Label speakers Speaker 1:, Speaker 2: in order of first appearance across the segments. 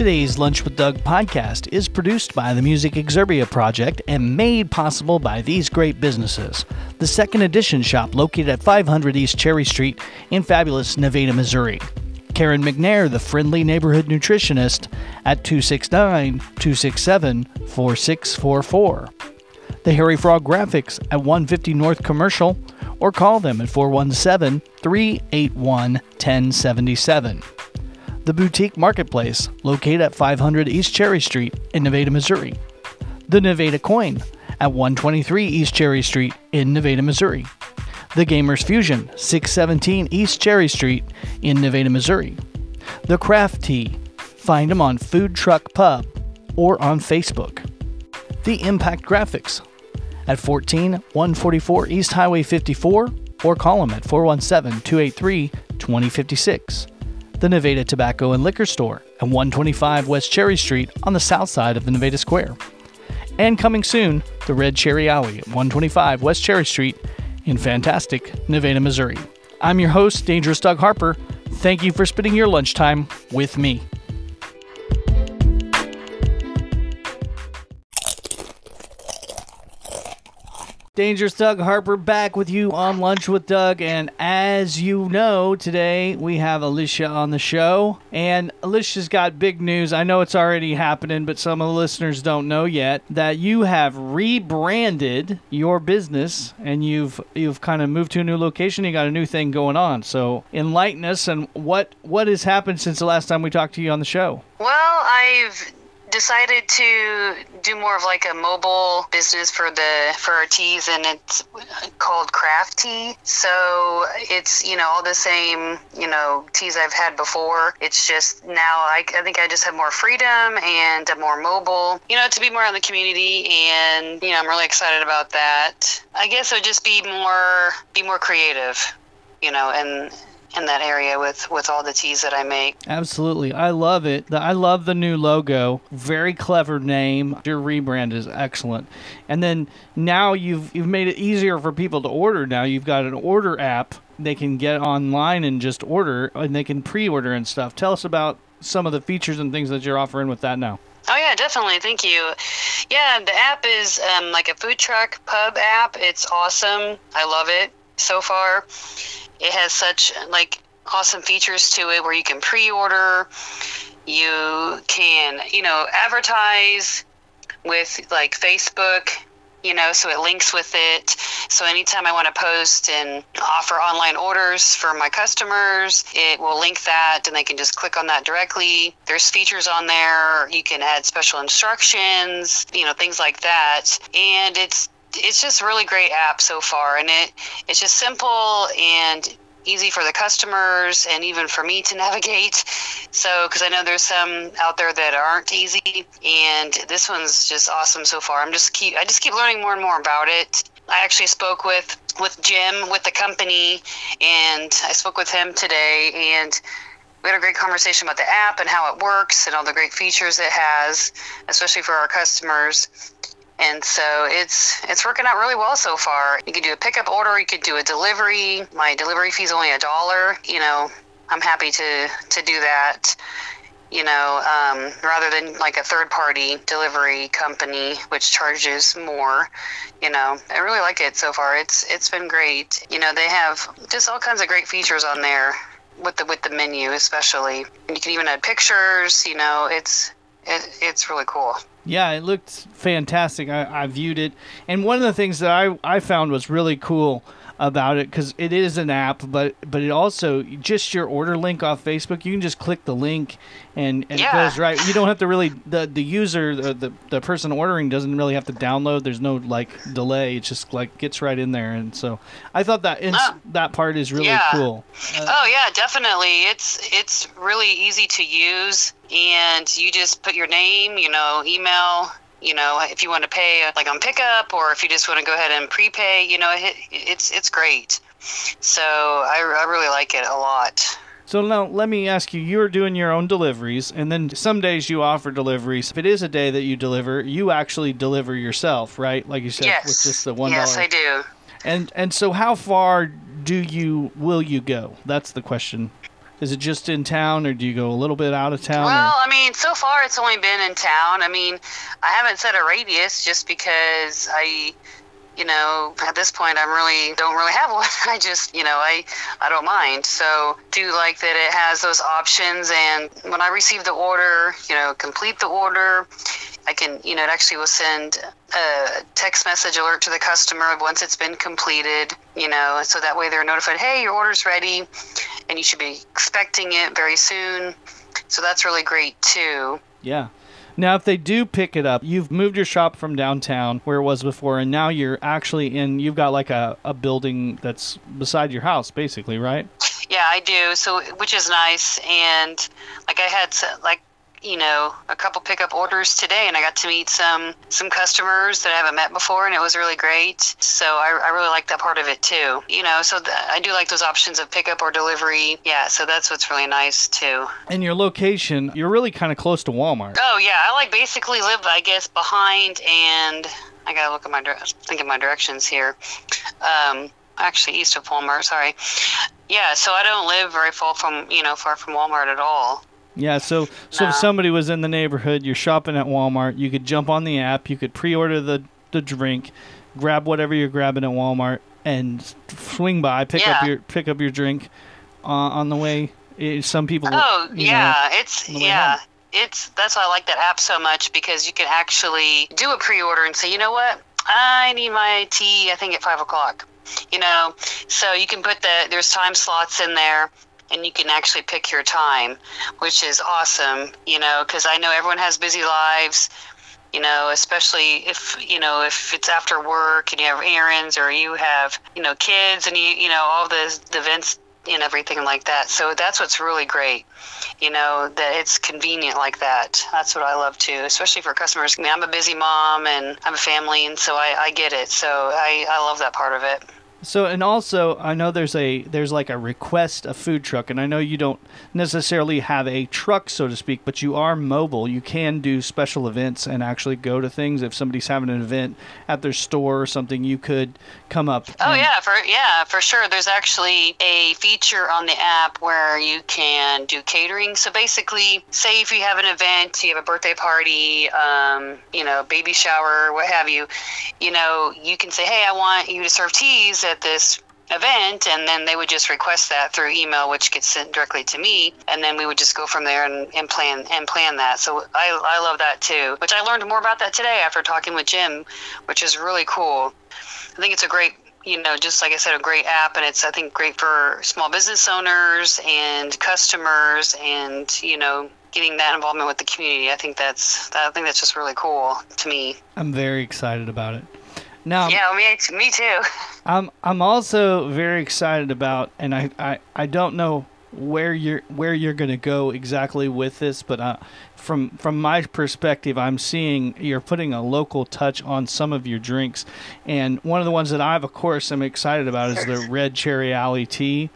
Speaker 1: Today's Lunch with Doug podcast is produced by the Music Exerbia Project and made possible by these great businesses. The Second Edition shop located at 500 East Cherry Street in fabulous Nevada, Missouri. Karen McNair, the friendly neighborhood nutritionist, at 269 267 4644. The Harry Frog Graphics at 150 North Commercial, or call them at 417 381 1077 the Boutique Marketplace, located at 500 East Cherry Street in Nevada, Missouri. The Nevada Coin at 123 East Cherry Street in Nevada, Missouri. The Gamers Fusion, 617 East Cherry Street in Nevada, Missouri. The CrafTea, find them on Food Truck Pub or on Facebook. The Impact Graphics at 14 144 East Highway 54 or call them at 417 283 2056 the Nevada Tobacco and Liquor Store at 125 West Cherry Street on the south side of the Nevada Square. And coming soon, the Red Cherry Alley at 125 West Cherry Street in fantastic Nevada, Missouri. I'm your host, Dangerous Doug Harper. Thank you for spending your lunchtime with me. Dangerous Doug Harper back with you on Lunch with Doug. And as you know, today we have Alicia on the show. And Alicia's got big news. I know it's already happening, but some of the listeners don't know yet that you have rebranded your business and you've you've kind of moved to a new location. You got a new thing going on. So enlighten us and what what has happened since the last time we talked to you on the show.
Speaker 2: Well, I've decided to do more of like a mobile business for the for our teas and it's called CrafTea. So it's you know all the same you know teas i've had before. It's just now I, I think i just have more freedom and I'm more mobile. You know to be more in the community and you know i'm really excited about that. I guess it would just be more be more creative you know and in that area with with all the teas that I make.
Speaker 1: Absolutely, I love it. The, I love the new logo. Very clever name. Your rebrand is excellent. And then now you've you've made it easier for people to order. Now you've got an order app. They can get online and just order, and they can pre-order and stuff. Tell us about some of the features and things that you're offering with that now.
Speaker 2: Oh yeah, definitely. Thank you. Yeah, the app is um, like a food truck pub app. It's awesome. I love it so far. It has such like awesome features to it where you can pre-order, you can, you know, advertise with like Facebook, you know, so it links with it. So anytime I want to post and offer online orders for my customers, it will link that and they can just click on that directly. There's features on there. You can add special instructions, you know, things like that. And it's it's just really great app so far and it it's just simple and easy for the customers and even for me to navigate. So because i know there's some out there that aren't easy and this one's just awesome so far. I'm just keep i just keep learning more and more about it. I actually spoke with with jim with the company and i spoke with him today and we had a great conversation about the app and how it works and all the great features it has especially for our customers and so it's it's working out really well so far. You could do a pickup order, you could do a delivery. My delivery fee is only a dollar. You know, I'm happy to to do that. You know, um, rather than like a third party delivery company which charges more. You know, I really like it so far. It's it's been great. You know, they have just all kinds of great features on there with the with the menu especially. And you can even add pictures. You know, it's it, it's really cool.
Speaker 1: Yeah, it looked fantastic. I, I viewed it, and one of the things that I, I found was really cool about it because it is an app, but but it also just your order link off Facebook. You can just click the link, and, and
Speaker 2: yeah.
Speaker 1: it goes right. You don't have to really the the user the, the the person ordering doesn't really have to download. There's no like delay. It just like gets right in there, and so I thought that ins- oh. that part is really
Speaker 2: yeah.
Speaker 1: cool.
Speaker 2: Uh, oh yeah, definitely. It's it's really easy to use, and you just put your name, you know, email you know if you want to pay like on pickup or if you just want to go ahead and prepay you know it, it's it's great so I, I really like it a lot
Speaker 1: so now let me ask you, you're doing your own deliveries and then some days you offer deliveries. If it is a day that you deliver, you actually deliver yourself, right? Like you said
Speaker 2: yes.
Speaker 1: with just the $1.
Speaker 2: Yes, I do.
Speaker 1: And and so how far do you will you go? That's the question. Is it just in town, or do you go a little bit out of town?
Speaker 2: Well,
Speaker 1: or?
Speaker 2: I mean, so far it's only been in town. I mean, I haven't set a radius just because I, you know, at this point I'm really don't really have one. I just, you know, I I don't mind. So do like that it has those options, and when I receive the order, you know, complete the order. I can, you know, it actually will send a text message alert to the customer once it's been completed, you know, so that way they're notified, hey, your order's ready and you should be expecting it very soon. So that's really great too.
Speaker 1: Yeah. Now, if they do pick it up, you've moved your shop from downtown where it was before, and now you're actually in, you've got like a, a building that's beside your house, basically, right?
Speaker 2: Yeah, I do. So, which is nice. And like I had, like, you know a couple pickup orders today and i got to meet some some customers that i haven't met before and it was really great. So i, I really like that part of it too. You know so th- i do like those options of pickup or delivery. Yeah so that's what's really nice too.
Speaker 1: And your location you're really kind of close to walmart.
Speaker 2: Oh yeah i like basically live i guess behind and i gotta look at my think of my directions here. Um actually east of walmart sorry. Yeah so i don't live very far from you know far from walmart at all
Speaker 1: yeah, so so if somebody was in the neighborhood, you're shopping at Walmart, you could jump on the app, you could pre-order the the drink, grab whatever you're grabbing at Walmart, and swing by, pick
Speaker 2: yeah.
Speaker 1: up your pick up your drink uh, on the way. Some people.
Speaker 2: Oh yeah,
Speaker 1: know,
Speaker 2: it's yeah.
Speaker 1: Home.
Speaker 2: It's that's why I like that app so much because you can actually do a pre-order and say, you know what, I need my tea. I think at five o'clock. You know, so you can put the there's time slots in there and you can actually pick your time, which is awesome, you know, because I know everyone has busy lives, you know, especially if, you know, if it's after work and you have errands or you have, you know, kids and you, you know, all the, the events and everything like that. So that's what's really great, you know, that it's convenient like that. That's what I love too, especially for customers. I mean, I'm a busy mom and I'm a family, and so I, I get it. So I, I love that part of it.
Speaker 1: So and also I know there's a there's like a request a food truck and I know you don't necessarily have a truck so to speak but you are mobile you can do special events and actually go to things if somebody's having an event at their store or something you could come up.
Speaker 2: Oh yeah, for yeah, for sure. There's actually a feature on the app where you can do catering. So basically, say if you have an event, you have a birthday party, um, you know, baby shower, what have you, you know, you can say, "Hey, I want you to serve teas at this event and then they would just request that through email which gets sent directly to me and then we would just go from there and, and plan and plan that. So I, I love that too which i learned more about that today after talking with jim which is really cool. I think it's a great you know just like i said a great app and it's i think great for small business owners and customers and you know getting that involvement with the community. I think that's i think that's just really cool to me.
Speaker 1: I'm very excited about it. Now,
Speaker 2: yeah, me, me too.
Speaker 1: I'm I'm also very excited about, and I, I, I don't know where you're where you're going to go exactly with this, but uh, from from my perspective, I'm seeing you're putting a local touch on some of your drinks, and one of the ones that I've of course am excited about is the red cherry alley tea.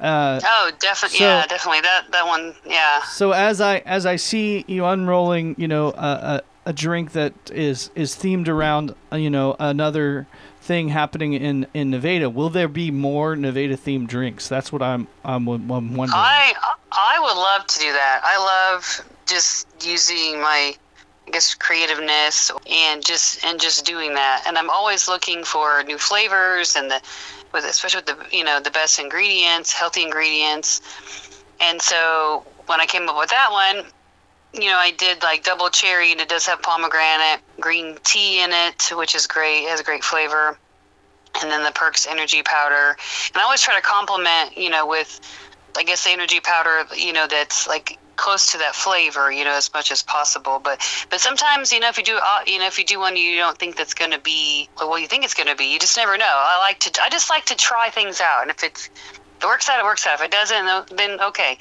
Speaker 2: Uh, oh, definitely, so, yeah, definitely that that one, yeah.
Speaker 1: So as I as I see you unrolling, you know, a, a drink that is is themed around uh, you know another thing happening in in Nevada. Will there be more Nevada themed drinks? That's what I'm I'm, I'm wondering.
Speaker 2: I I would love to do that. I love just using my I guess creativeness and just and just doing that. And I'm always looking for new flavors and the with especially with the you know the best ingredients, healthy ingredients. And so when I came up with that one, you know, I did like double cherry, and it does have pomegranate, green tea in it, which is great. It has a great flavor. And then the Perks energy powder. And I always try to complement, you know, with, I guess, the energy powder, you know, that's like close to that flavor, you know, as much as possible. But but sometimes, you know, if you do, uh, you know, if you do one you don't think that's going to be well, you think it's going to be, you just never know. I like to, I just like to try things out, and if it's it works out, it works out. If it doesn't, then okay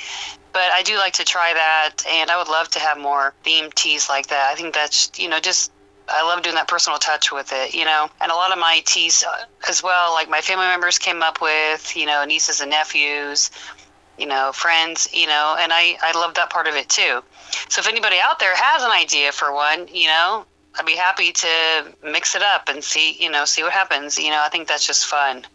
Speaker 2: but I do like to try that, and I would love to have more themed teas like that. I think that's you know just I love doing that personal touch with it, you know. And a lot of my teas uh, as well, like my family members came up with, you know, nieces and nephews, you know, friends, you know, and I I love that part of it too. So if anybody out there has an idea for one, you know, I'd be happy to mix it up and see, you know, see what happens. You know, I think that's just fun.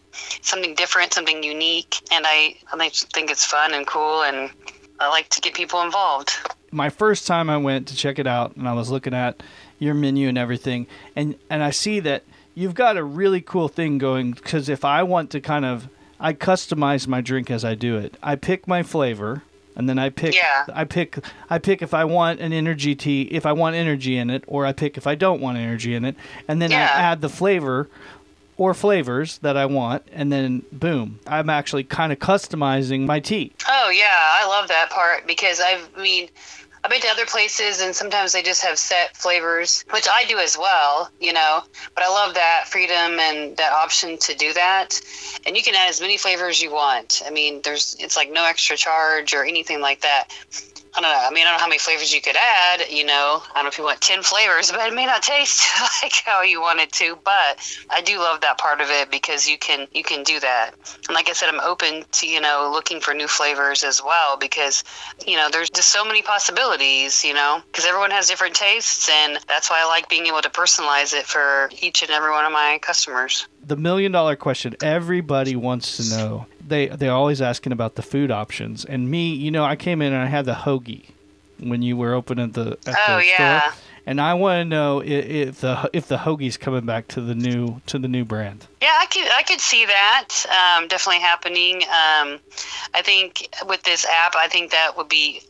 Speaker 2: Something different, something unique, and I I think it's fun and cool, and I like to get people involved.
Speaker 1: My first time I went to check it out, and I was looking at your menu and everything, and and I see that you've got a really cool thing going because if I want to kind of I customize my drink as I do it. I pick my flavor and then I pick
Speaker 2: yeah.
Speaker 1: I pick I pick if I want an energy tea, if I want energy in it, or I pick if I don't want energy in it, and then
Speaker 2: yeah.
Speaker 1: I add the flavor or flavors that I want, and then boom, I'm actually kind of customizing my tea.
Speaker 2: Oh yeah, I love that part because I've I mean I've been to other places and sometimes they just have set flavors, which I do as well, you know. But I love that freedom and that option to do that. And you can add as many flavors you want. I mean, there's it's like no extra charge or anything like that. I don't know. I mean, I don't know how many flavors you could add. You know, I don't know if you want ten flavors, but it may not taste like how you want it to. But I do love that part of it because you can you can do that. And like I said, I'm open to you know looking for new flavors as well because you know there's just so many possibilities. You know, because everyone has different tastes, and that's why I like being able to personalize it for each and every one of my customers
Speaker 1: the million dollar question everybody wants to know. They they're always asking about the food options. And me, you know, I came in and I had the hoagie when you were open at the at
Speaker 2: oh,
Speaker 1: the
Speaker 2: yeah.
Speaker 1: store. And I want to know if, if the if the hoagie's coming back to the new to the new brand.
Speaker 2: Yeah, I could I could see that um, definitely happening. Um, I think with this app, I think that would be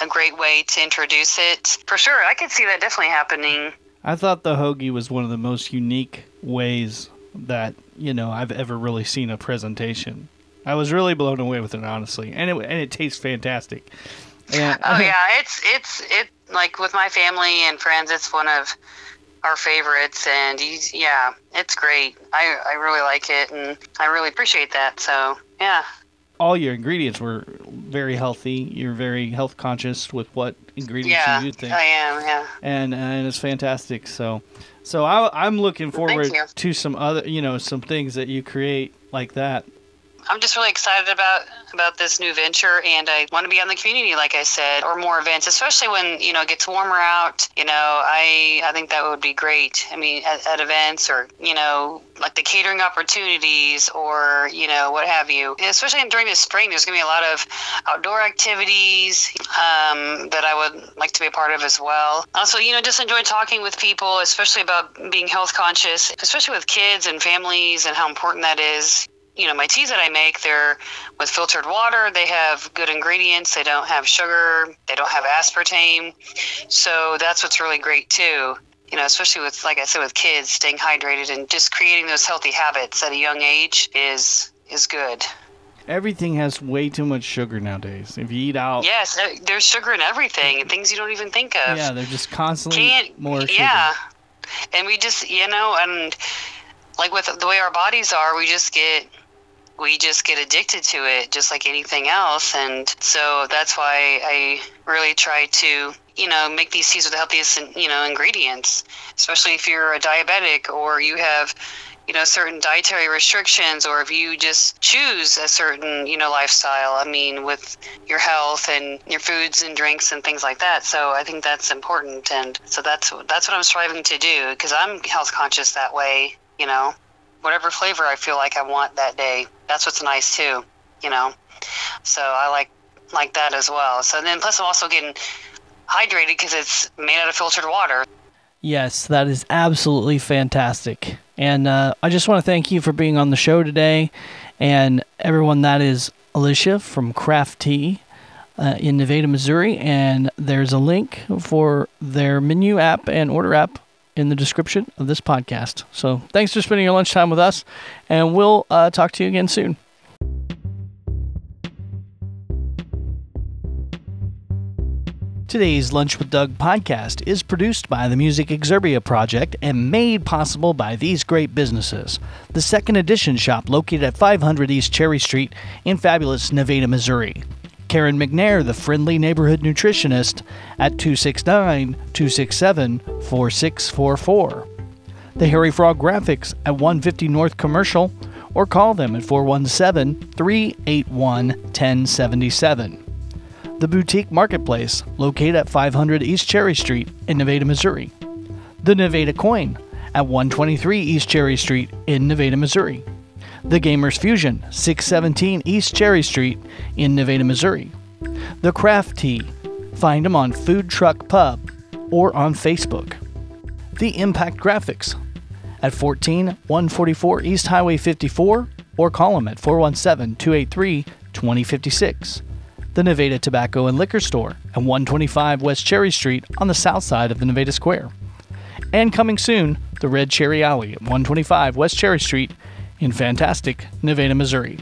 Speaker 2: a great way to introduce it for sure. I could see that definitely happening.
Speaker 1: I thought the hoagie was one of the most unique ways that you know I've ever really seen a presentation. I was really blown away with it, honestly, and it and it tastes fantastic.
Speaker 2: And, oh yeah, it's it's it like with my family and friends, it's one of our favorites, and yeah, it's great. I I really like it, and I really appreciate that. So yeah.
Speaker 1: All your ingredients were very healthy. You're very health conscious with what ingredients
Speaker 2: yeah,
Speaker 1: you use.
Speaker 2: Yeah, I am. Yeah.
Speaker 1: And and it's fantastic. So so I, I, am looking forward to some other, you know, some things that you create like that.
Speaker 2: I'm just really excited about about this new venture, and I want to be on the community, like I said, or more events, especially when you know it gets warmer out. You know, I I think that would be great. I mean, at, at events or you know, like the catering opportunities or you know what have you. And especially during the spring, there's going to be a lot of outdoor activities um, that I would like to be a part of as well. Also, you know, just enjoy talking with people, especially about being health conscious, especially with kids and families and how important that is you know my teas that I make they're with filtered water. They have good ingredients. They don't have sugar. They don't have aspartame. So that's what's really great too you know especially with like I said with kids staying hydrated and just creating those healthy habits at a young age is is good.
Speaker 1: Everything has way too much sugar nowadays. If you eat out
Speaker 2: yes there's sugar in everything and things you don't even think of.
Speaker 1: Yeah they're just constantly Can't, more sugar.
Speaker 2: yeah and we just you know and like with the way our bodies are we just get we just get addicted to it just like anything else. And so that's why i really try to you know make these teas with the healthiest you know ingredients especially if you're a diabetic or you have you know certain dietary restrictions or if you just choose a certain you know lifestyle. I mean with your health and your foods and drinks and things like that. So i think that's important. And so that's that's what i'm striving to do because i'm health conscious that way you know whatever flavor I feel like I want that day. That's what's nice too, you know. So I like like that as well. So then plus I'm also getting hydrated because it's made out of filtered water.
Speaker 1: Yes, that is absolutely fantastic. And uh, I just want to thank you for being on the show today. And everyone, that is Alicia from CrafTea uh, in Nevada, Missouri. And there's a link for their menu app and order app in the description of this podcast. So thanks for spending your lunchtime with us, and we'll uh, talk to you again soon. Today's Lunch with Doug podcast is produced by the Music Exerbia Project and made possible by these great businesses. The second edition shop located at 500 East Cherry Street in fabulous Nevada, Missouri. Karen McNair, the friendly neighborhood nutritionist, at 269 267 4644. The Harry Frog Graphics at 150 North Commercial, or call them at 417 381 1077. The Boutique Marketplace, located at 500 East Cherry Street in Nevada, Missouri. The Nevada Coin at 123 East Cherry Street in Nevada, Missouri The Gamers Fusion, 617 East Cherry Street in Nevada, Missouri. The CrafTea, find them on Food Truck Pub or on Facebook. The Impact Graphics at 14 144 East Highway 54 or call them at 417 283 2056. The Nevada Tobacco and Liquor Store at 125 West Cherry Street on the south side of the Nevada Square. And coming soon, the Red Cherry Alley at 125 West Cherry Street in fantastic Nevada, Missouri.